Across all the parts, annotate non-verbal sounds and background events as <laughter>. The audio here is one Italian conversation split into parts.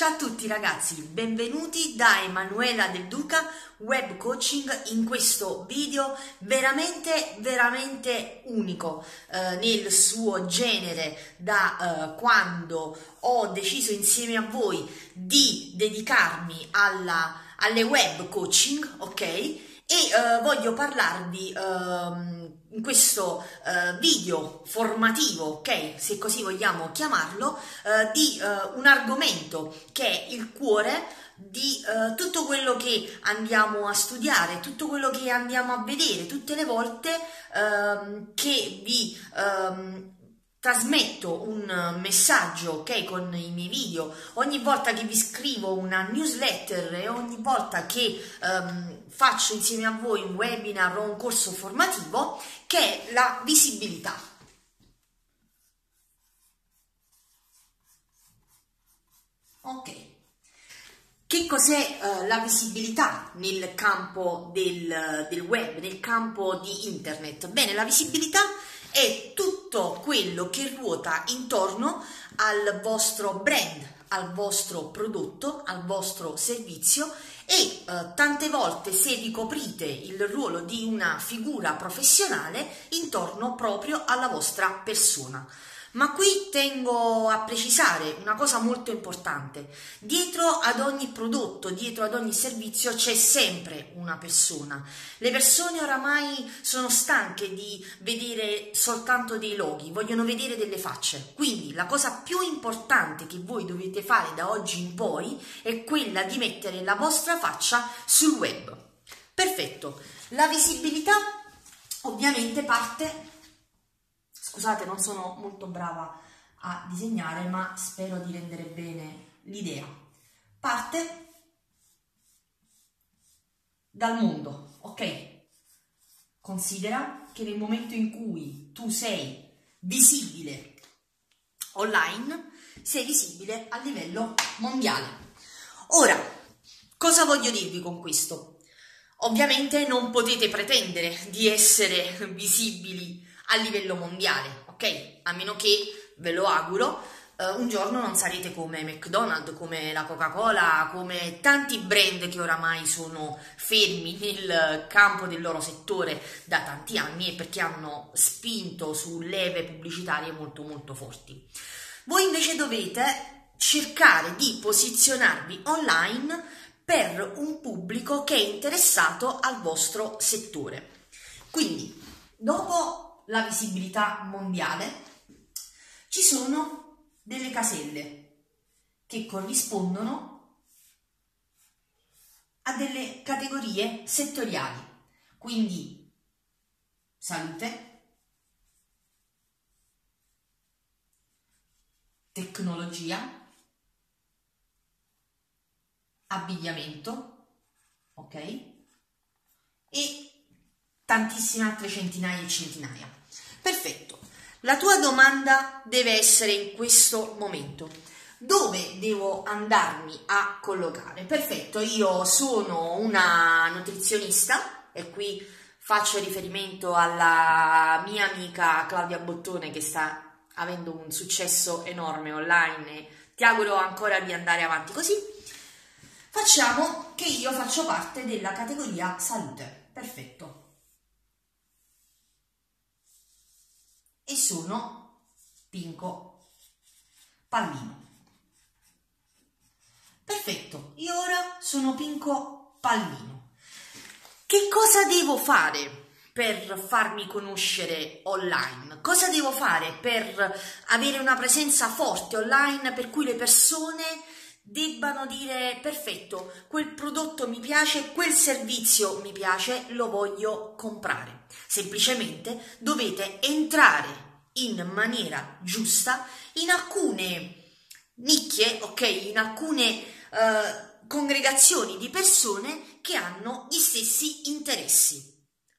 Ciao a tutti ragazzi, benvenuti da Emanuela Del Duca Web Coaching in questo video veramente veramente unico eh, nel suo genere da eh, quando ho deciso insieme a voi di dedicarmi alla, alle web coaching, ok? E eh, voglio parlarvi ehm, in questo uh, video formativo, ok, se così vogliamo chiamarlo, uh, di uh, un argomento che è il cuore di tutto quello che andiamo a studiare, tutto quello che andiamo a vedere, tutte le volte ehm, che vi ehm, trasmetto un messaggio ok con i miei video. Ogni volta che vi scrivo una newsletter e ogni volta che um, faccio insieme a voi un webinar o un corso formativo che è la visibilità. Ok. Che cos'è uh, la visibilità nel campo del, del web nel campo di internet? Bene la visibilità è tutto quello che ruota intorno al vostro brand, al vostro prodotto, al vostro servizio e eh, tante volte se ricoprite il ruolo di una figura professionale intorno proprio alla vostra persona. Ma qui tengo a precisare una cosa molto importante. Dietro ad ogni prodotto, dietro ad ogni servizio c'è sempre una persona. Le persone oramai sono stanche di vedere soltanto dei loghi, vogliono vedere delle facce. Quindi la cosa più importante che voi dovete fare da oggi in poi è quella di mettere la vostra faccia sul web. Perfetto. La visibilità ovviamente parte Scusate, non sono molto brava a disegnare, ma spero di rendere bene l'idea. Parte dal mondo, ok? Considera che nel momento in cui tu sei visibile online, sei visibile a livello mondiale. Ora, cosa voglio dirvi con questo? Ovviamente non potete pretendere di essere <laughs> visibili a livello mondiale, ok? A meno che, ve lo auguro, uh, un giorno non sarete come McDonald's, come la Coca-Cola, come tanti brand che oramai sono fermi nel campo del loro settore da tanti anni e perché hanno spinto su leve pubblicitarie molto molto forti. Voi invece dovete cercare di posizionarvi online per un pubblico che è interessato al vostro settore. Quindi, dopo la visibilità mondiale, ci sono delle caselle che corrispondono a delle categorie settoriali, quindi salute, tecnologia, abbigliamento, ok? E tantissime altre centinaia e centinaia. Perfetto. La tua domanda deve essere in questo momento. Dove devo andarmi a collocare? Perfetto, io sono una nutrizionista e qui faccio riferimento alla mia amica Claudia Bottone che sta avendo un successo enorme online. Ti auguro ancora di andare avanti così. Facciamo che io faccio parte della categoria salute. Perfetto. E sono Pinco Pallino. Perfetto, io ora sono Pinco Pallino. Che cosa devo fare per farmi conoscere online? Cosa devo fare per avere una presenza forte online per cui le persone debbano dire perfetto, quel prodotto mi piace, quel servizio mi piace, lo voglio comprare. Semplicemente dovete entrare in maniera giusta in alcune nicchie, ok, in alcune uh, congregazioni di persone che hanno gli stessi interessi.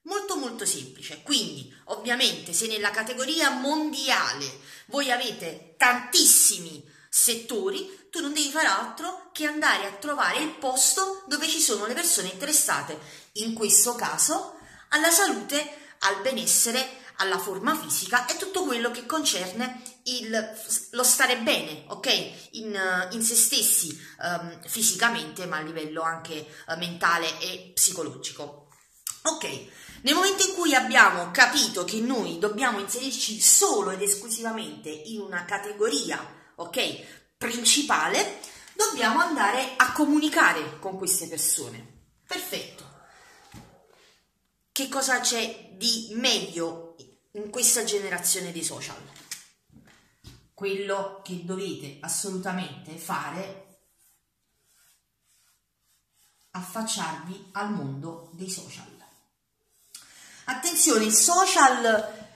Molto molto semplice. Quindi, ovviamente, se nella categoria mondiale voi avete tantissimi settori, tu non devi fare altro che andare a trovare il posto dove ci sono le persone interessate, in questo caso alla salute, al benessere, alla forma fisica e tutto quello che concerne il, lo stare bene, ok? In, in se stessi um, fisicamente, ma a livello anche uh, mentale e psicologico. Ok, nel momento in cui abbiamo capito che noi dobbiamo inserirci solo ed esclusivamente in una categoria, ok, principale, dobbiamo andare a comunicare con queste persone. Perfetto. Che cosa c'è di meglio in questa generazione dei social? Quello che dovete assolutamente fare affacciarvi al mondo dei social. Attenzione, il social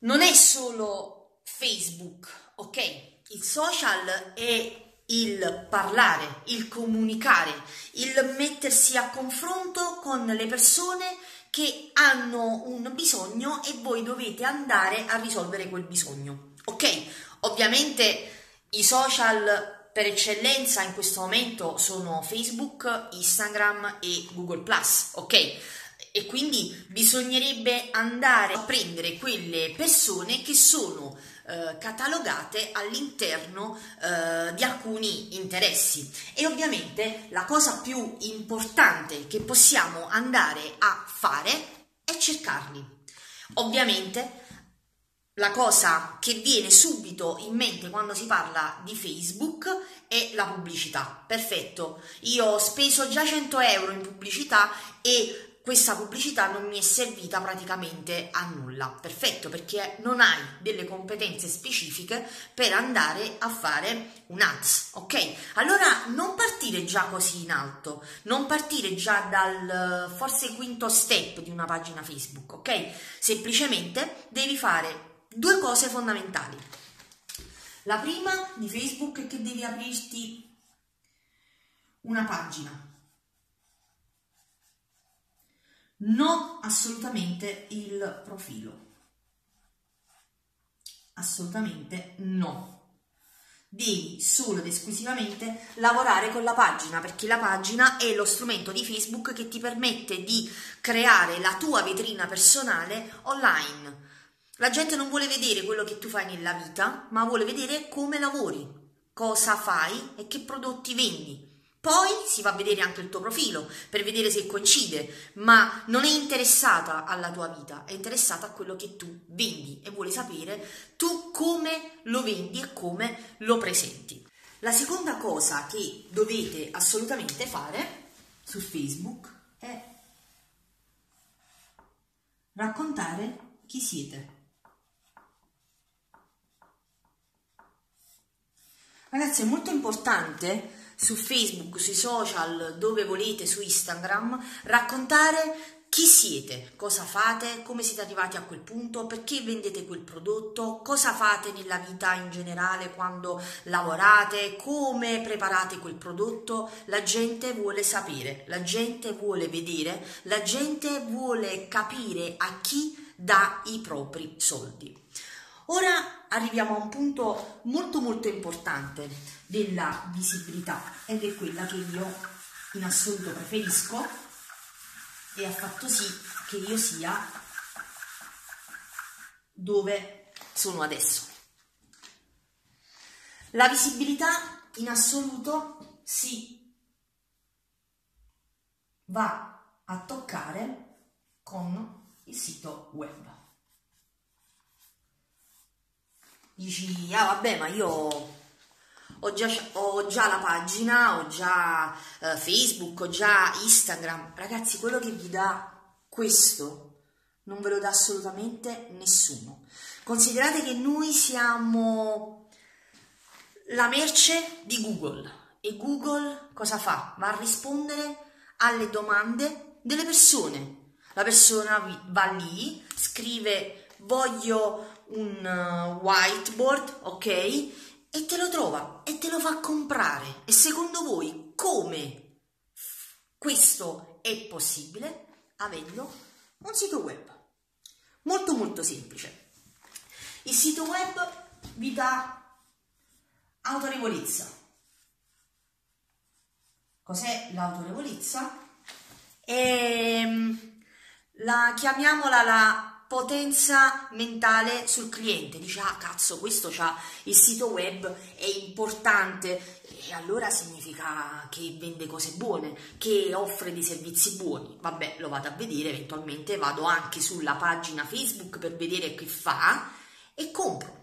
non è solo Facebook, ok? Il social è il parlare, il comunicare, il mettersi a confronto con le persone che hanno un bisogno e voi dovete andare a risolvere quel bisogno. Ok? Ovviamente i social per eccellenza in questo momento sono Facebook, Instagram e Google ok? E quindi bisognerebbe andare a prendere quelle persone che sono eh, catalogate all'interno eh, di alcuni interessi e ovviamente la cosa più importante che possiamo andare a fare è cercarli. Ovviamente la cosa che viene subito in mente quando si parla di Facebook è la pubblicità. Perfetto, io ho speso già 100 euro in pubblicità e questa pubblicità non mi è servita praticamente a nulla. Perfetto, perché non hai delle competenze specifiche per andare a fare un ads, ok? Allora non partire già così in alto, non partire già dal forse quinto step di una pagina Facebook, ok? Semplicemente devi fare due cose fondamentali. La prima di Facebook è che devi aprirti una pagina non assolutamente il profilo. Assolutamente no. Devi solo ed esclusivamente lavorare con la pagina perché la pagina è lo strumento di Facebook che ti permette di creare la tua vetrina personale online. La gente non vuole vedere quello che tu fai nella vita, ma vuole vedere come lavori, cosa fai e che prodotti vendi. Poi si va a vedere anche il tuo profilo per vedere se coincide, ma non è interessata alla tua vita, è interessata a quello che tu vendi e vuole sapere tu come lo vendi e come lo presenti. La seconda cosa che dovete assolutamente fare su Facebook è raccontare chi siete. Ragazzi, è molto importante su Facebook, sui social, dove volete, su Instagram, raccontare chi siete, cosa fate, come siete arrivati a quel punto, perché vendete quel prodotto, cosa fate nella vita in generale quando lavorate, come preparate quel prodotto. La gente vuole sapere, la gente vuole vedere, la gente vuole capire a chi dà i propri soldi. Ora arriviamo a un punto molto molto importante della visibilità ed è quella che io in assoluto preferisco e ha fatto sì che io sia dove sono adesso. La visibilità in assoluto si va a toccare con il sito web. Dici, ah vabbè, ma io ho già, ho già la pagina, ho già eh, Facebook, ho già Instagram. Ragazzi, quello che vi dà questo non ve lo dà assolutamente nessuno. Considerate che noi siamo la merce di Google e Google cosa fa? Va a rispondere alle domande delle persone. La persona va lì, scrive voglio un uh, whiteboard, ok? E te lo trova e te lo fa comprare. E secondo voi come questo è possibile? Avendo un sito web. Molto molto semplice. Il sito web vi dà autorevolezza. Cos'è l'autorevolezza? Ehm, la chiamiamola la potenza mentale sul cliente, dice ah cazzo questo c'ha il sito web, è importante. E allora significa che vende cose buone, che offre dei servizi buoni, vabbè lo vado a vedere, eventualmente vado anche sulla pagina Facebook per vedere che fa e compro.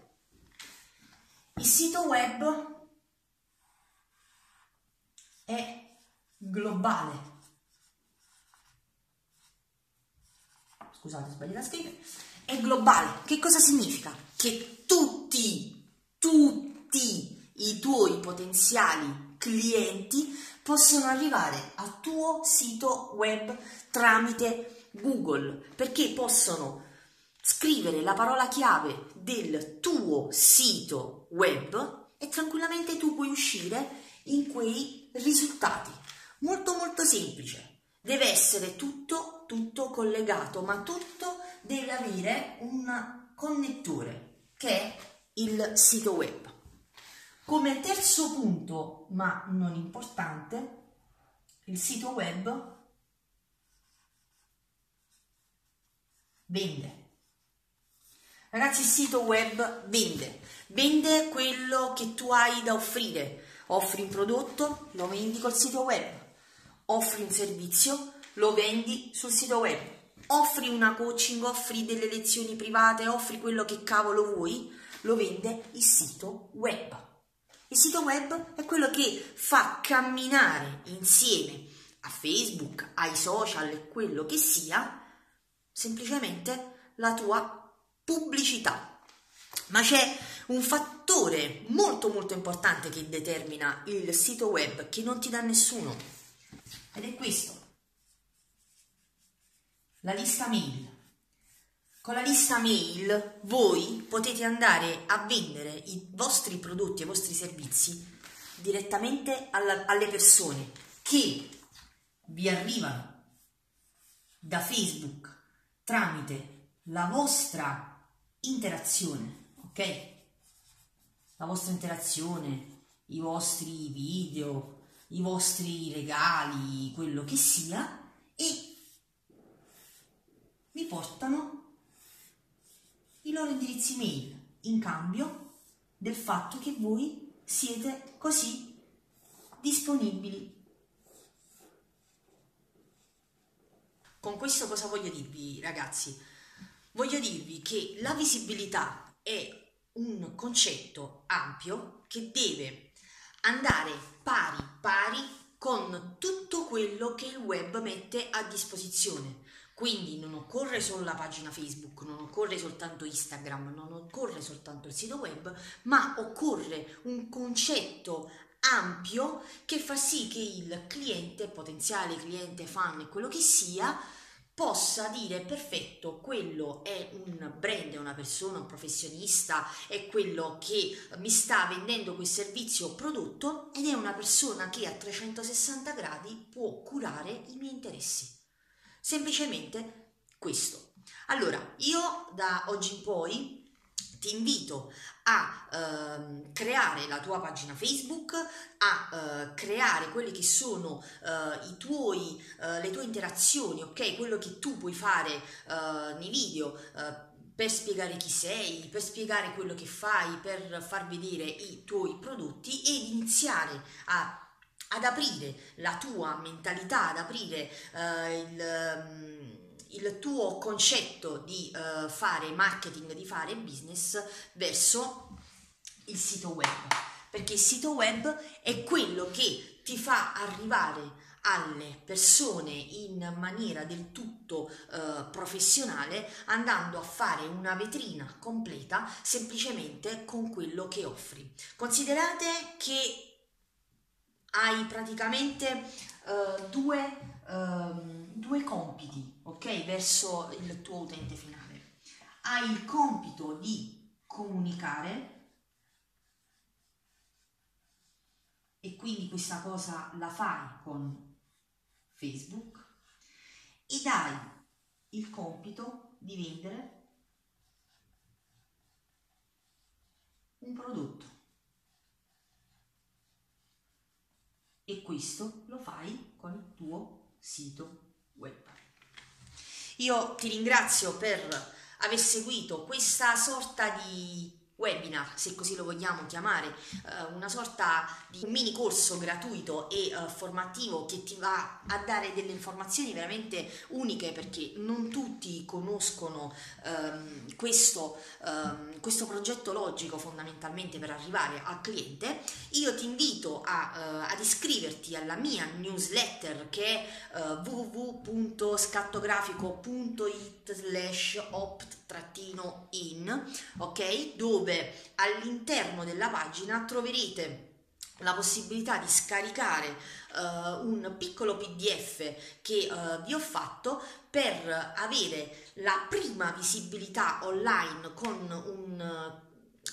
Il sito web è globale scusate, sbagliate a scrivere, è globale. Che cosa significa? Che tutti, tutti i tuoi potenziali clienti possono arrivare al tuo sito web tramite Google, perché possono scrivere la parola chiave del tuo sito web e tranquillamente tu puoi uscire in quei risultati. Molto molto semplice. Deve essere tutto, tutto collegato, ma tutto deve avere un connettore che è il sito web. Come terzo punto, ma non importante, il sito web vende. Ragazzi, il sito web vende, vende quello che tu hai da offrire. Offri un prodotto, lo vendi col sito web offri un servizio, lo vendi sul sito web, offri una coaching, offri delle lezioni private, offri quello che cavolo vuoi, lo vende il sito web. Il sito web è quello che fa camminare insieme a Facebook, ai social quello che sia, semplicemente la tua pubblicità. Ma c'è un fattore molto molto importante che determina il sito web che non ti dà nessuno ed è questo. La lista mail. Con la lista mail voi potete andare a vendere i vostri prodotti e i vostri servizi direttamente alla, alle persone che vi arrivano da Facebook tramite la vostra interazione, ok? La vostra interazione, i vostri video, i vostri regali, quello che sia, e portano i loro indirizzi mail in cambio del fatto che voi siete così disponibili. Con questo cosa voglio dirvi, ragazzi? Voglio dirvi che la visibilità è un concetto ampio che deve andare pari pari con tutto quello che il web mette a disposizione. Quindi non occorre solo la pagina Facebook, non occorre soltanto Instagram, non occorre soltanto il sito web, ma occorre un concetto ampio che fa sì che il cliente, potenziale cliente, fan quello che sia, possa dire perfetto, quello è un brand, è una persona, un professionista, è quello che mi sta vendendo quel servizio o prodotto ed è una persona che a 360 gradi può curare i miei interessi. Semplicemente questo. Allora, io da oggi in poi ti invito a uh, creare la tua pagina Facebook, a uh, creare quelle che sono uh, i tuoi, eh, le tue interazioni, ok? Quello che tu puoi fare nei video per spiegare chi sei, per spiegare quello che fai, per far vedere i tuoi prodotti ed iniziare a ad aprire la tua mentalità, ad aprire il, um, il tuo concetto di uh, fare marketing, di fare business verso il sito web, perché il sito web è quello che ti fa arrivare alle persone in maniera del tutto uh, professionale andando a fare una vetrina completa semplicemente con quello che offri. Considerate che hai praticamente uh, due um, due compiti, ok, verso il tuo utente finale. Hai il compito di comunicare e quindi questa cosa la fai con Facebook ed hai il compito di vendere un prodotto. E questo lo fai con il tuo sito web. Io ti ringrazio per aver seguito questa sorta di webinar, se così lo vogliamo chiamare, eh, una sorta di mini corso gratuito e eh, formativo che ti va a dare delle informazioni veramente uniche perché non tutti conoscono ehm, questo, ehm, questo, progetto logico fondamentalmente per arrivare al cliente. Io ti invito a, eh, ad iscriverti alla mia newsletter che è www.scattografico.it slash opt-in, ok? Dove all'interno della pagina troverete la possibilità di scaricare uh, un piccolo pdf che uh, vi ho fatto per avere la prima visibilità online con un,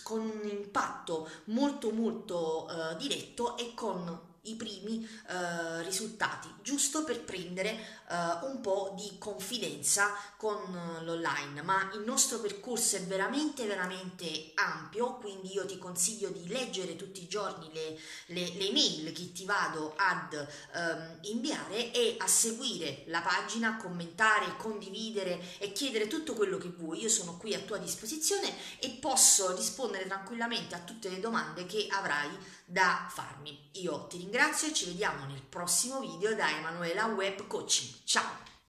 con un impatto molto molto uh, diretto e con i primi uh, risultati, giusto per prendere uh, un po' di confidenza con uh, l'online, ma il nostro percorso è veramente veramente ampio, quindi io ti consiglio di leggere tutti i giorni le, le, le mail che ti vado ad um, inviare e a seguire la pagina, commentare, condividere e chiedere tutto quello che vuoi. Io sono qui a tua disposizione e posso rispondere tranquillamente a tutte le domande che avrai da farmi. Io ti ringrazio e ci vediamo nel prossimo video da Emanuela Web Coaching. Ciao!